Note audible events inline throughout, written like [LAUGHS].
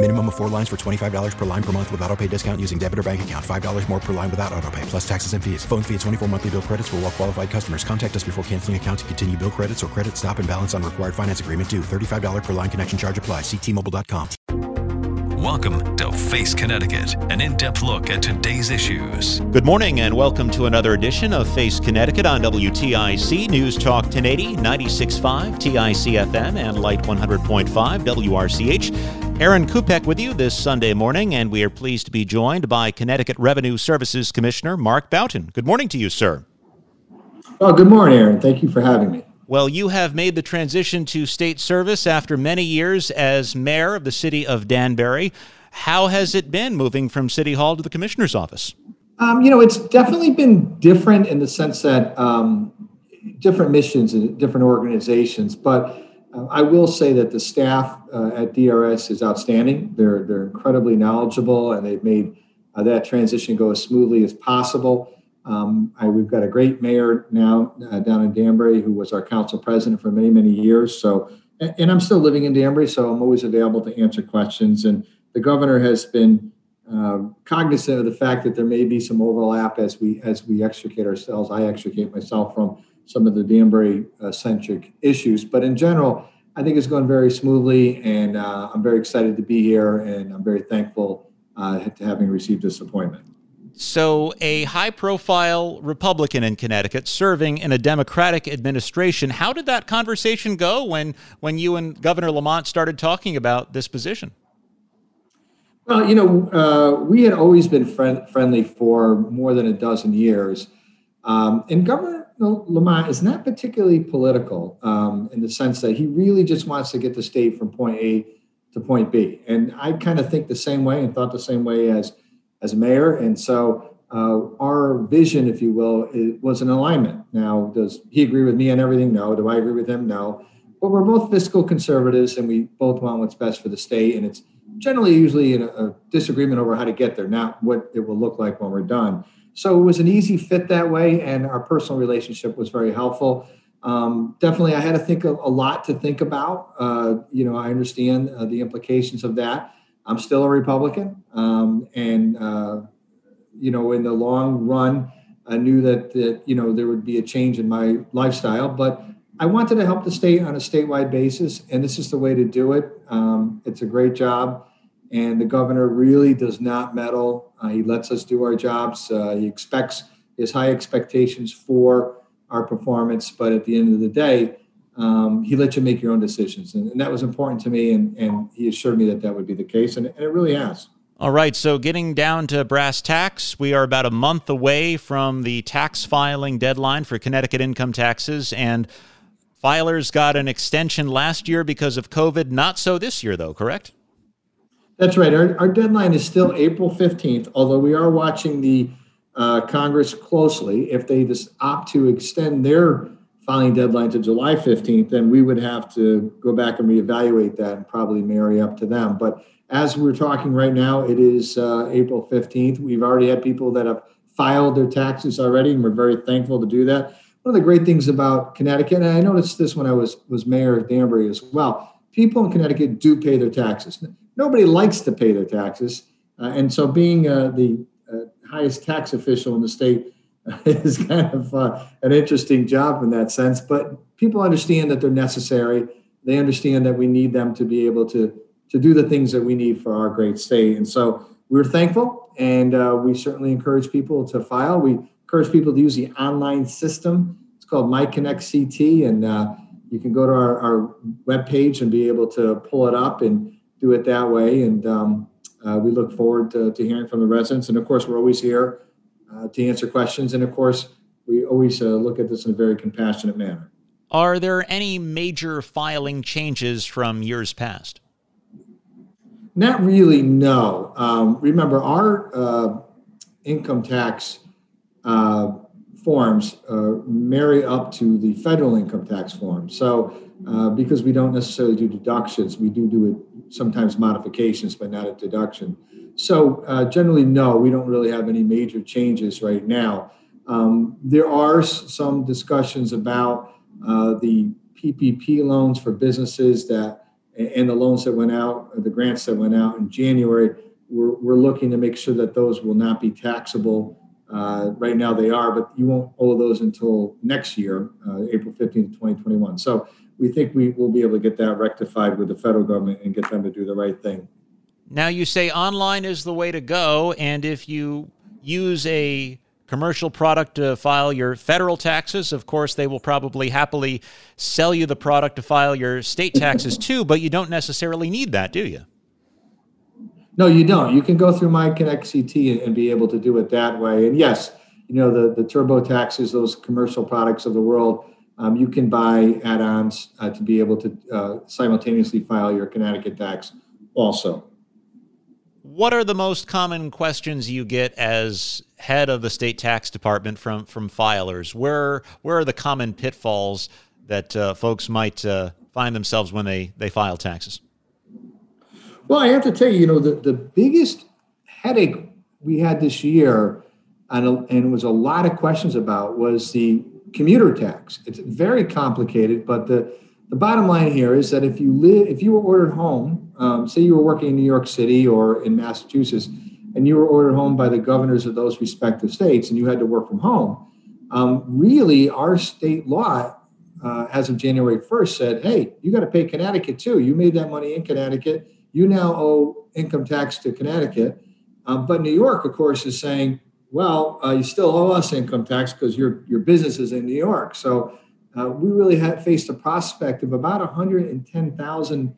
Minimum of four lines for $25 per line per month with auto pay discount using debit or bank account. $5 more per line without auto pay, plus taxes and fees. Phone fee at 24 monthly bill credits for all well qualified customers. Contact us before canceling account to continue bill credits or credit stop and balance on required finance agreement due. $35 per line connection charge apply. Ctmobile.com. Welcome to Face Connecticut, an in depth look at today's issues. Good morning and welcome to another edition of Face Connecticut on WTIC News Talk 1080, 96.5 TIC FM, and Light 100.5 WRCH. Aaron Kupec with you this Sunday morning, and we are pleased to be joined by Connecticut Revenue Services Commissioner Mark Boughton. Good morning to you, sir. Oh, good morning, Aaron. Thank you for having me. Well, you have made the transition to state service after many years as mayor of the city of Danbury. How has it been moving from City Hall to the Commissioner's office? Um, you know, it's definitely been different in the sense that um, different missions and different organizations, but I will say that the staff uh, at DRS is outstanding. They're, they're incredibly knowledgeable and they've made uh, that transition go as smoothly as possible. Um, I, we've got a great mayor now uh, down in Danbury who was our council president for many, many years. So, and, and, I'm still living in Danbury, so I'm always available to answer questions. And the governor has been uh, cognizant of the fact that there may be some overlap as we as we extricate ourselves. I extricate myself from some of the Danbury uh, centric issues, but in general, I think it's going very smoothly, and uh, I'm very excited to be here, and I'm very thankful uh, to having received this appointment. So, a high profile Republican in Connecticut serving in a Democratic administration. How did that conversation go when, when you and Governor Lamont started talking about this position? Well, you know, uh, we had always been friend, friendly for more than a dozen years. Um, and Governor Lamont is not particularly political um, in the sense that he really just wants to get the state from point A to point B. And I kind of think the same way and thought the same way as as mayor. And so uh, our vision, if you will, was an alignment. Now, does he agree with me on everything? No. Do I agree with him? No. But we're both fiscal conservatives and we both want what's best for the state. And it's generally usually a, a disagreement over how to get there, not what it will look like when we're done. So it was an easy fit that way. And our personal relationship was very helpful. Um, definitely, I had to think of a lot to think about. Uh, you know, I understand uh, the implications of that. I'm still a Republican, um, and uh, you know, in the long run, I knew that that you know there would be a change in my lifestyle, but I wanted to help the state on a statewide basis, and this is the way to do it. Um, it's a great job, and the governor really does not meddle. Uh, he lets us do our jobs. Uh, he expects his high expectations for our performance, but at the end of the day, um, he lets you make your own decisions. And, and, that was important to me. And, and he assured me that that would be the case. And, and it really has. All right. So, getting down to brass tacks, we are about a month away from the tax filing deadline for Connecticut income taxes. And filers got an extension last year because of COVID. Not so this year, though, correct? That's right. Our, our deadline is still April 15th, although we are watching the uh, Congress closely. If they just opt to extend their filing deadline to July 15th, then we would have to go back and reevaluate that and probably marry up to them. But as we're talking right now, it is uh, April 15th. We've already had people that have filed their taxes already, and we're very thankful to do that. One of the great things about Connecticut, and I noticed this when I was was mayor of Danbury as well, people in Connecticut do pay their taxes. Nobody likes to pay their taxes, uh, and so being uh, the uh, highest tax official in the state [LAUGHS] is kind of uh, an interesting job in that sense. But people understand that they're necessary. They understand that we need them to be able to to do the things that we need for our great state. And so we're thankful, and uh, we certainly encourage people to file. We encourage people to use the online system. It's called My Connect CT, and uh, you can go to our, our webpage and be able to pull it up and do it that way. And um, uh, we look forward to, to, hearing from the residents. And of course, we're always here uh, to answer questions. And of course, we always uh, look at this in a very compassionate manner. Are there any major filing changes from years past? Not really, no. Um, remember, our uh, income tax uh, forms uh, marry up to the federal income tax form. So, uh, because we don't necessarily do deductions, we do do it sometimes modifications, but not a deduction. So, uh, generally, no, we don't really have any major changes right now. Um, there are some discussions about uh, the PPP loans for businesses that and the loans that went out, the grants that went out in January. We're, we're looking to make sure that those will not be taxable uh, right now they are, but you won't owe those until next year, uh, April 15th, 2021. So we think we will be able to get that rectified with the federal government and get them to do the right thing. Now you say online is the way to go, and if you use a commercial product to file your federal taxes, of course they will probably happily sell you the product to file your state taxes [LAUGHS] too, but you don't necessarily need that, do you? No, you don't. You can go through My Connect CT and be able to do it that way. And yes, you know the the turbo taxes, those commercial products of the world. Um, you can buy add-ons uh, to be able to uh, simultaneously file your Connecticut tax also. What are the most common questions you get as head of the state tax department from from filers? Where where are the common pitfalls that uh, folks might uh, find themselves when they they file taxes? Well, I have to tell you, you know, the, the biggest headache we had this year, and, and it was a lot of questions about, was the commuter tax. It's very complicated, but the, the bottom line here is that if you live, if you were ordered home, um, say you were working in New York City or in Massachusetts, and you were ordered home by the governors of those respective states, and you had to work from home, um, really, our state law, uh, as of January 1st, said, "Hey, you got to pay Connecticut too. You made that money in Connecticut you now owe income tax to Connecticut. Um, but New York, of course, is saying, well, uh, you still owe us income tax because your, your business is in New York. So uh, we really had faced a prospect of about 110,000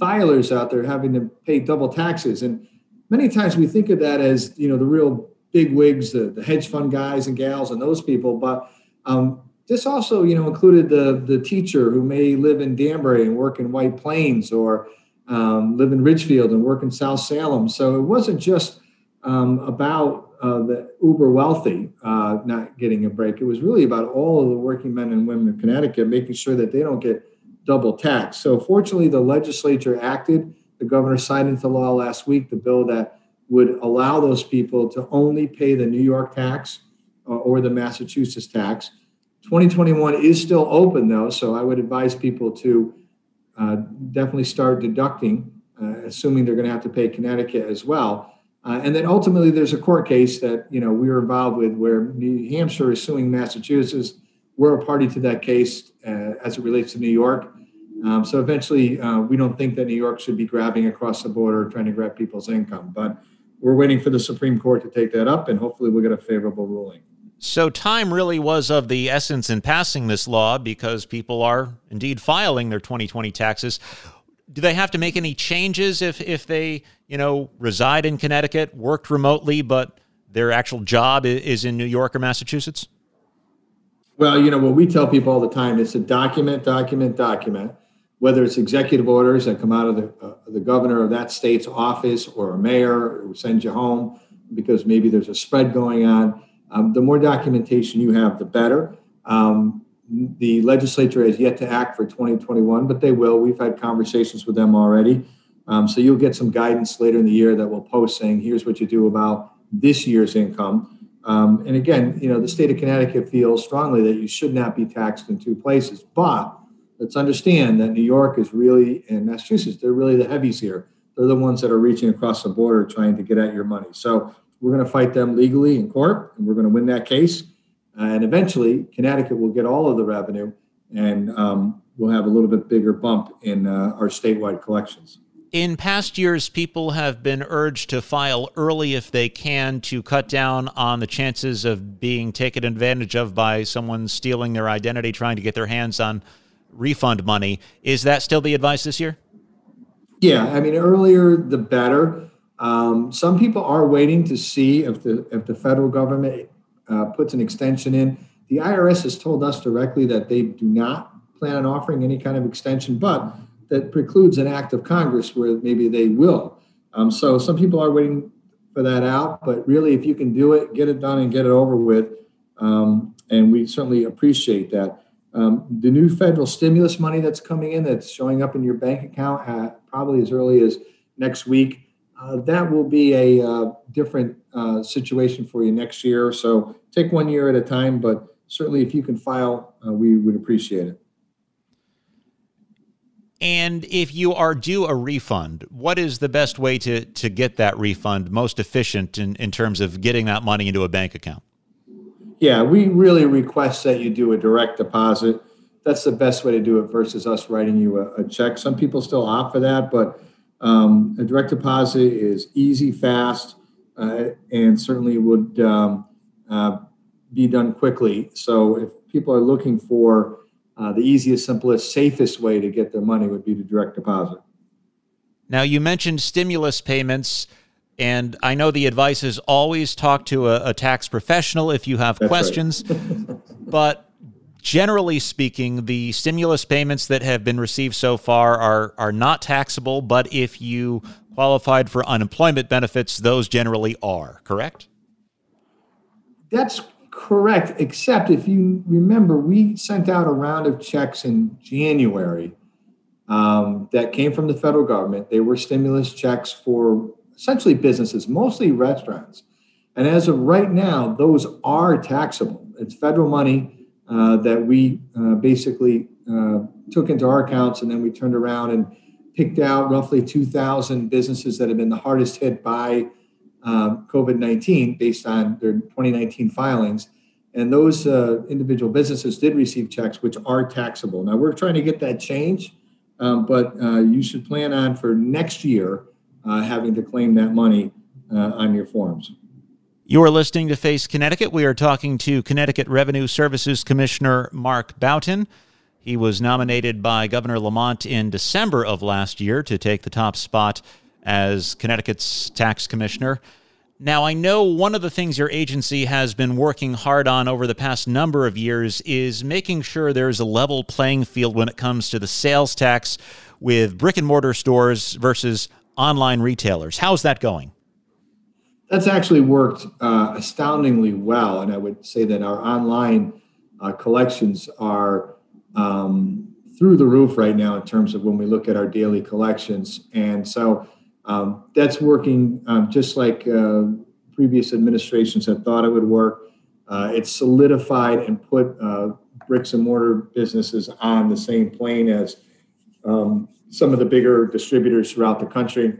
filers out there having to pay double taxes. And many times we think of that as, you know, the real big wigs, the, the hedge fund guys and gals and those people. But um, this also, you know, included the, the teacher who may live in Danbury and work in White Plains or um, live in Ridgefield and work in South Salem. So it wasn't just um, about uh, the uber wealthy uh, not getting a break. It was really about all of the working men and women of Connecticut making sure that they don't get double taxed. So fortunately, the legislature acted. The governor signed into law last week the bill that would allow those people to only pay the New York tax uh, or the Massachusetts tax. 2021 is still open though, so I would advise people to uh, definitely start deducting, uh, assuming they're going to have to pay Connecticut as well. Uh, and then ultimately, there's a court case that you know we were involved with where New Hampshire is suing Massachusetts. We're a party to that case uh, as it relates to New York. Um, so eventually, uh, we don't think that New York should be grabbing across the border trying to grab people's income. But we're waiting for the Supreme Court to take that up, and hopefully, we'll get a favorable ruling. So, time really was of the essence in passing this law because people are indeed filing their 2020 taxes. Do they have to make any changes if, if they, you know, reside in Connecticut, worked remotely, but their actual job is in New York or Massachusetts? Well, you know, what we tell people all the time is to document, document, document, whether it's executive orders that come out of the, uh, the governor of that state's office or a mayor who sends you home because maybe there's a spread going on um, the more documentation you have, the better. Um, the legislature has yet to act for 2021, but they will. We've had conversations with them already. Um, so you'll get some guidance later in the year that we'll post saying, here's what you do about this year's income. Um, and again, you know, the state of Connecticut feels strongly that you should not be taxed in two places. But let's understand that New York is really, and Massachusetts, they're really the heavies here. They're the ones that are reaching across the border trying to get at your money. So we're going to fight them legally in court, and we're going to win that case. and eventually, Connecticut will get all of the revenue, and um, we'll have a little bit bigger bump in uh, our statewide collections. In past years, people have been urged to file early if they can to cut down on the chances of being taken advantage of by someone stealing their identity, trying to get their hands on refund money. Is that still the advice this year? Yeah, I mean, earlier the better. Um, some people are waiting to see if the if the federal government uh, puts an extension in. The IRS has told us directly that they do not plan on offering any kind of extension, but that precludes an act of Congress where maybe they will. Um, so some people are waiting for that out, but really, if you can do it, get it done and get it over with. Um, and we certainly appreciate that. Um, the new federal stimulus money that's coming in, that's showing up in your bank account uh, probably as early as next week, uh, that will be a uh, different uh, situation for you next year. So take one year at a time, but certainly if you can file, uh, we would appreciate it. And if you are due a refund, what is the best way to, to get that refund most efficient in, in terms of getting that money into a bank account? Yeah, we really request that you do a direct deposit. That's the best way to do it versus us writing you a, a check. Some people still opt for that, but um, a direct deposit is easy, fast, uh, and certainly would um, uh, be done quickly. So if people are looking for uh, the easiest, simplest, safest way to get their money would be to direct deposit. Now, you mentioned stimulus payments, and I know the advice is always talk to a, a tax professional if you have That's questions. Right. [LAUGHS] but generally speaking, the stimulus payments that have been received so far are are not taxable. But if you qualified for unemployment benefits, those generally are. Correct? That's Correct, except if you remember, we sent out a round of checks in January um, that came from the federal government. They were stimulus checks for essentially businesses, mostly restaurants. And as of right now, those are taxable. It's federal money uh, that we uh, basically uh, took into our accounts, and then we turned around and picked out roughly 2,000 businesses that have been the hardest hit by um, COVID 19 based on their 2019 filings. And those uh, individual businesses did receive checks, which are taxable. Now, we're trying to get that change, um, but uh, you should plan on for next year uh, having to claim that money uh, on your forms. You are listening to Face Connecticut. We are talking to Connecticut Revenue Services Commissioner Mark Boughton. He was nominated by Governor Lamont in December of last year to take the top spot as Connecticut's tax commissioner. Now, I know one of the things your agency has been working hard on over the past number of years is making sure there's a level playing field when it comes to the sales tax with brick and mortar stores versus online retailers. How's that going? That's actually worked uh, astoundingly well. And I would say that our online uh, collections are um, through the roof right now in terms of when we look at our daily collections. And so um, that's working um, just like uh, previous administrations had thought it would work. Uh, it's solidified and put uh, bricks and mortar businesses on the same plane as um, some of the bigger distributors throughout the country.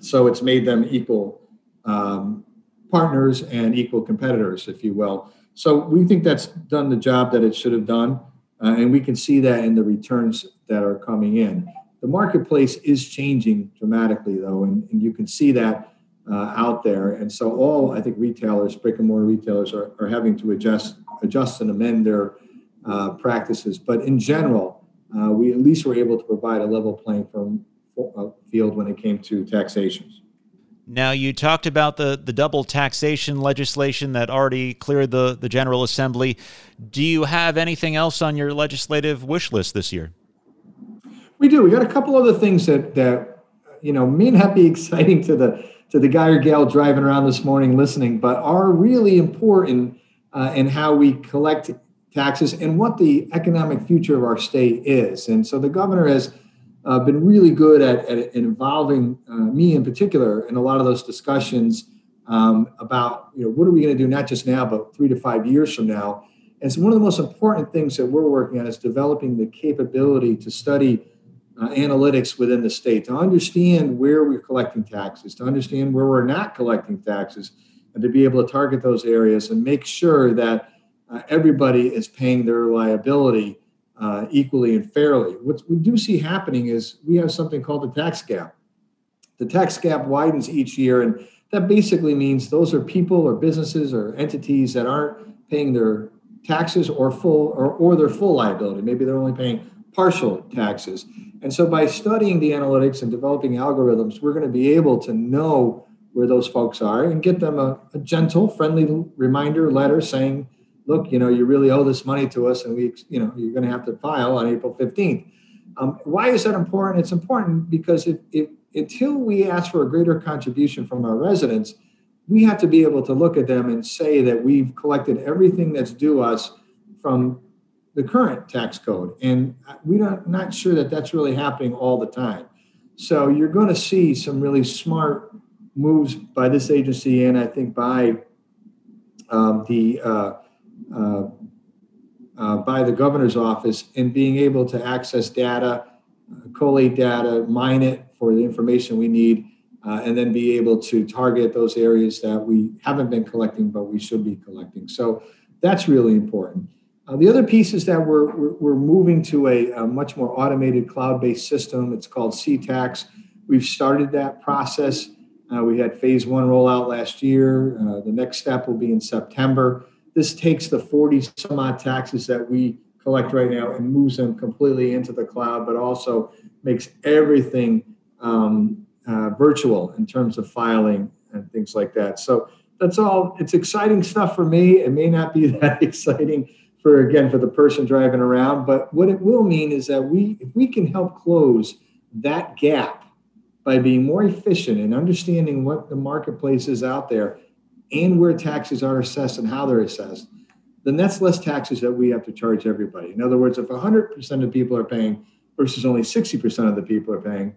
So it's made them equal um, partners and equal competitors, if you will. So we think that's done the job that it should have done. Uh, and we can see that in the returns that are coming in. The marketplace is changing dramatically, though, and, and you can see that uh, out there. And so, all I think retailers, brick and mortar retailers, are, are having to adjust, adjust and amend their uh, practices. But in general, uh, we at least were able to provide a level playing uh, field when it came to taxations. Now, you talked about the, the double taxation legislation that already cleared the, the General Assembly. Do you have anything else on your legislative wish list this year? We do. We got a couple other things that that you know may not be exciting to the to the guy or gal driving around this morning listening, but are really important uh, in how we collect taxes and what the economic future of our state is. And so the governor has uh, been really good at, at involving uh, me in particular in a lot of those discussions um, about you know what are we going to do not just now but three to five years from now. And so one of the most important things that we're working on is developing the capability to study uh, analytics within the state to understand where we're collecting taxes, to understand where we're not collecting taxes, and to be able to target those areas and make sure that uh, everybody is paying their liability uh, equally and fairly. What we do see happening is we have something called the tax gap. the tax gap widens each year, and that basically means those are people or businesses or entities that aren't paying their taxes or full or, or their full liability. Maybe they're only paying partial taxes. And so by studying the analytics and developing algorithms, we're going to be able to know where those folks are and get them a, a gentle, friendly reminder letter saying, look, you know, you really owe this money to us and we, you know, you're going to have to file on April 15th. Um, why is that important? It's important because if, if, until we ask for a greater contribution from our residents, we have to be able to look at them and say that we've collected everything that's due us from the current tax code. And we're not sure that that's really happening all the time. So you're going to see some really smart moves by this agency and I think by um, the uh, uh, uh, by the governor's office in being able to access data, collate data, mine it for the information we need, uh, and then be able to target those areas that we haven't been collecting but we should be collecting. So that's really important. Uh, the other piece is that we're, we're, moving to a, a, much more automated cloud-based system. It's called CTAX. We've started that process. Uh, we had phase one rollout last year. Uh, the next step will be in September. This takes the 40 some odd taxes that we collect right now and moves them completely into the cloud, but also makes everything um, uh, virtual in terms of filing and things like that. So that's all. It's exciting stuff for me. It may not be [LAUGHS] that exciting for again for the person driving around, but what it will mean is that we if we can help close that gap by being more efficient and understanding what the marketplace is out there and where taxes are assessed and how they're assessed, then that's less taxes that we have to charge everybody. In other words, if 100% of people are paying versus only 60% of the people are paying,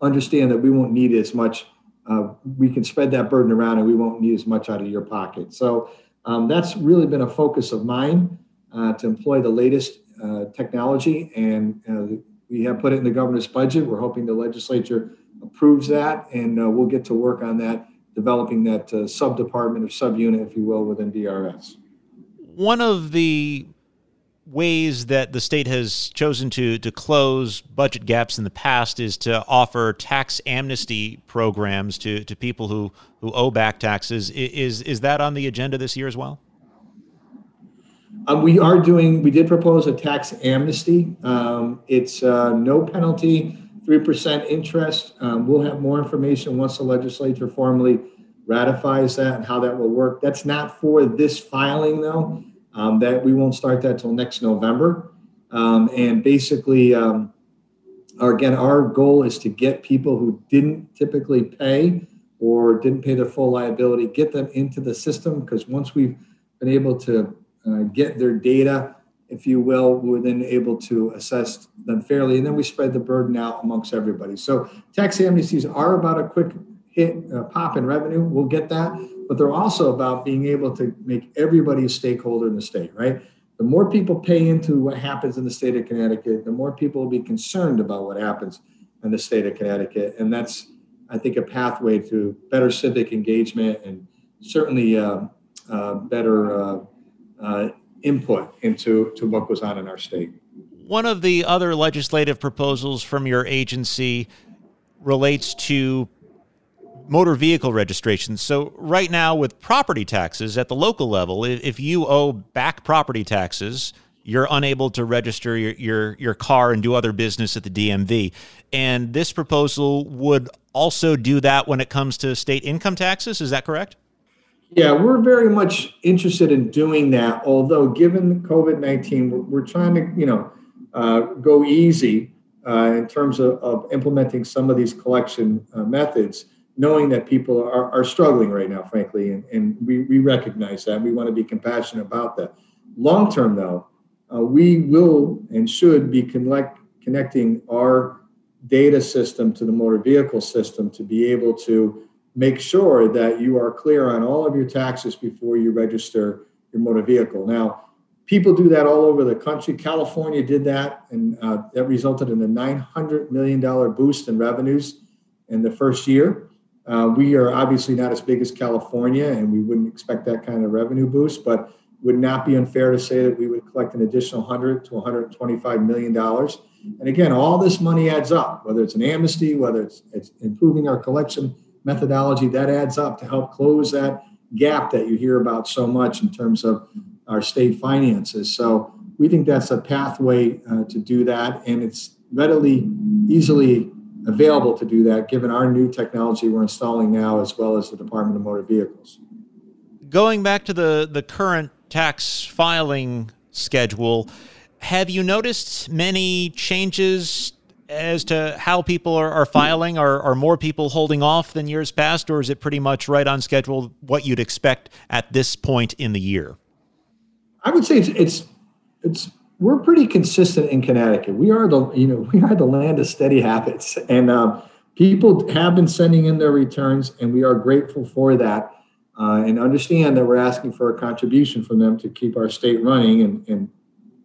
understand that we won't need as much. Uh, we can spread that burden around and we won't need as much out of your pocket. So um, that's really been a focus of mine uh, to employ the latest uh, technology. And uh, we have put it in the governor's budget. We're hoping the legislature approves that and uh, we'll get to work on that, developing that uh, sub department or subunit, if you will, within DRS. One of the ways that the state has chosen to to close budget gaps in the past is to offer tax amnesty programs to to people who who owe back taxes. Is is that on the agenda this year as well? Um, we are doing. We did propose a tax amnesty. Um, it's uh, no penalty, three percent interest. Um, we'll have more information once the legislature formally ratifies that and how that will work. That's not for this filing though. Um, that we won't start that till next November. Um, and basically, um, our, again, our goal is to get people who didn't typically pay or didn't pay their full liability, get them into the system because once we've been able to uh, get their data, if you will, we're then able to assess them fairly, and then we spread the burden out amongst everybody. So tax amnesties are about a quick hit, uh, pop in revenue. We'll get that but they're also about being able to make everybody a stakeholder in the state, right? The more people pay into what happens in the state of Connecticut, the more people will be concerned about what happens in the state of Connecticut. And that's, I think, a pathway to better civic engagement and certainly uh, uh, better uh, uh input into to what goes on in our state. One of the other legislative proposals from your agency relates to motor vehicle registrations. So, right now, with property taxes at the local level, if you owe back property taxes, you're unable to register your, your, your car and do other business at the DMV. And this proposal would also do that when it comes to state income taxes. Is that correct? Yeah, we're very much interested in doing that. Although, given COVID 19, we're, we're, trying to, you know, uh, go easy uh, in terms of, of, implementing some of these collection uh, methods knowing that people are, are struggling right now, frankly, and, and we, we recognize that. We want to be compassionate about that. Long term, though, uh, we will and should be connect, connecting our data system to the motor vehicle system to be able to make sure that you are clear on all of your taxes before you register your motor vehicle. Now, people do that all over the country. California did that, and uh, that resulted in a $900 million boost in revenues in the first year. Uh, we are obviously not as big as California, and we wouldn't expect that kind of revenue boost. But would not be unfair to say that we would collect an additional 100 to 125 million dollars. And again, all this money adds up. Whether it's an amnesty, whether it's, it's improving our collection methodology, that adds up to help close that gap that you hear about so much in terms of our state finances. So we think that's a pathway uh, to do that, and it's readily, easily available to do that given our new technology we're installing now, as well as the Department of Motor Vehicles. Going back to the, the current tax filing schedule, have you noticed many changes as to how people are, are filing? Are, are more people holding off than years past, or is it pretty much right on schedule what you'd expect at this point in the year? I would say it's, it's, it's we're pretty consistent in Connecticut. We are the you know [LAUGHS] we are the land of steady habits, and um, people have been sending in their returns, and we are grateful for that. Uh, and understand that we're asking for a contribution from them to keep our state running and, and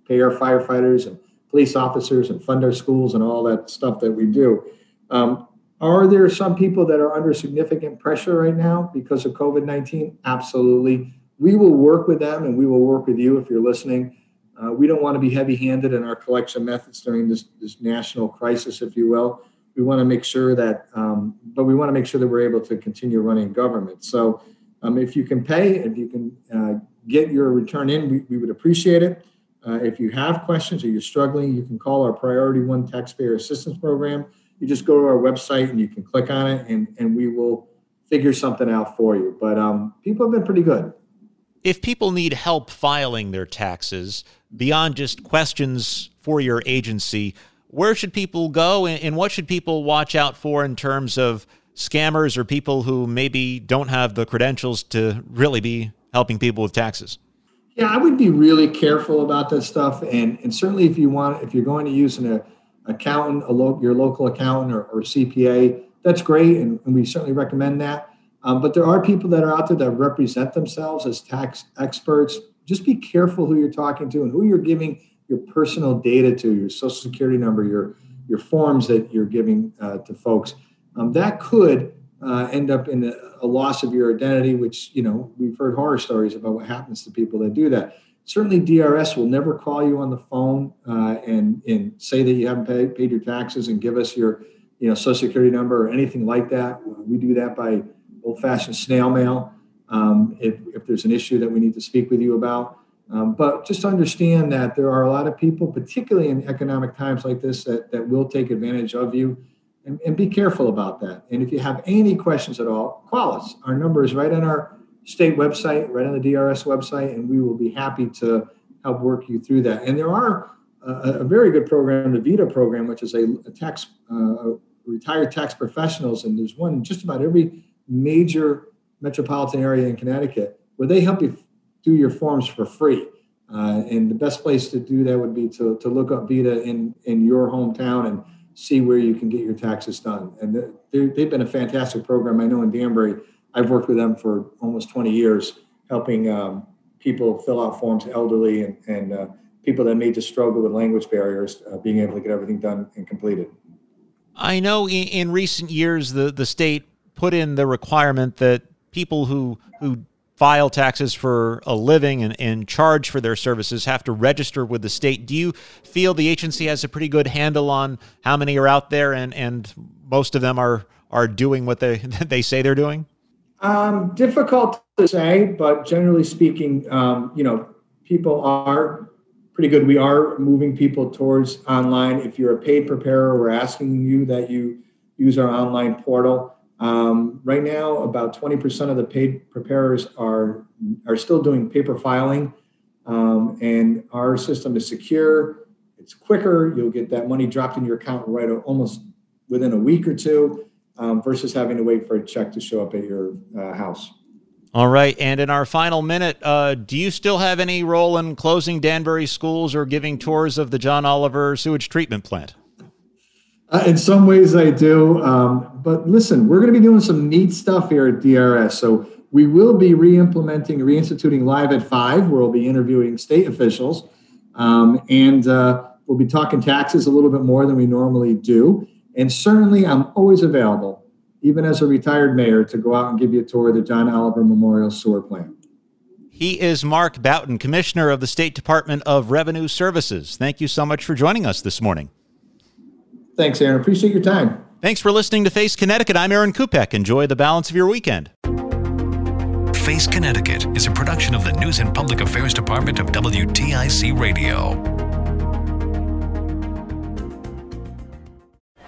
pay our firefighters and police officers and fund our schools and all that stuff that we do. Um, are there some people that are under significant pressure right now because of COVID 19? Absolutely. We will work with them and we will work with you if you're listening uh, we don't want to be heavy handed in our collection methods during this, this national crisis, if you will. We want to make sure that, um, but we want to make sure that we're able to continue running government. So um, if you can pay, if you can uh, get your return in, we, we would appreciate it. Uh, if you have questions or you're struggling, you can call our Priority One Taxpayer Assistance Program. You just go to our website and you can click on it, and, and we will figure something out for you. But um, people have been pretty good. If people need help filing their taxes, beyond just questions for your agency, where should people go and what should people watch out for in terms of scammers or people who maybe don't have the credentials to really be helping people with taxes? Yeah, I would be really careful about that stuff. And, and certainly if you want, if you're going to use an uh, accountant, a lo- your local accountant or, or CPA, that's great. And, and, we certainly recommend that. Um, but there are people that are out there that represent themselves as tax experts, just be careful who you're talking to and who you're giving your personal data to, your social security number, your your forms that you're giving uh, to folks. Um, that could uh, end up in a, a, loss of your identity, which you know we've heard horror stories about what happens to people that do that. Certainly, DRS will never call you on the phone uh, and and say that you haven't paid, paid your taxes and give us your you know social security number or anything like that. We do that by old-fashioned snail mail um, if, if there's an issue that we need to speak with you about. Um, but just understand that there are a lot of people, particularly in economic times like this, that, that will take advantage of you. And, and be careful about that. And if you have any questions at all, call us. Our number is right on our state website, right on the DRS website, and we will be happy to help work you through that. And there are a, a very good program, the VITA program, which is a, a tax uh, retired tax professionals, and there's one just about every major metropolitan area in Connecticut where they help you do your forms for free. Uh, and the best place to do that would be to, to look up Vita in, in your hometown and see where you can get your taxes done. And they've been a fantastic program. I know in Danbury, I've worked with them for almost 20 years, helping um, people fill out forms, elderly and, and uh, people that may just struggle with language barriers, uh, being able to get everything done and completed. I know in, in recent years, the, the state put in the requirement that people who who file taxes for a living and, and charge for their services have to register with the state. Do you feel the agency has a pretty good handle on how many are out there and, and most of them are are doing what they [LAUGHS] they say they're doing? Um, difficult to say, but generally speaking, um, you know, people are pretty good. We are moving people towards online. If you're a paid preparer, we're asking you that you use our online portal. Um, right now, about 20% of the paid preparers are, are still doing paper filing, um, and our system is secure. It's quicker. You'll get that money dropped in your account right almost within a week or two um, versus having to wait for a check to show up at your uh, house. All right. And in our final minute, uh, do you still have any role in closing Danbury schools or giving tours of the John Oliver sewage treatment plant? Uh, in some ways, I do. Um, but listen, we're going to be doing some neat stuff here at DRS. So we will be re-implementing, reinstituting Live at Five, where we'll be interviewing state officials, um, and uh, we'll be talking taxes a little bit more than we normally do. And certainly, I'm always available, even as a retired mayor, to go out and give you a tour of the John Oliver Memorial Sewer Plant. He is Mark Boughton, Commissioner of the State Department of Revenue Services. Thank you so much for joining us this morning. Thanks, Aaron. Appreciate your time. Thanks for listening to Face Connecticut. I'm Aaron Kupec. Enjoy the balance of your weekend. Face Connecticut is a production of the News and Public Affairs Department of WTIC Radio.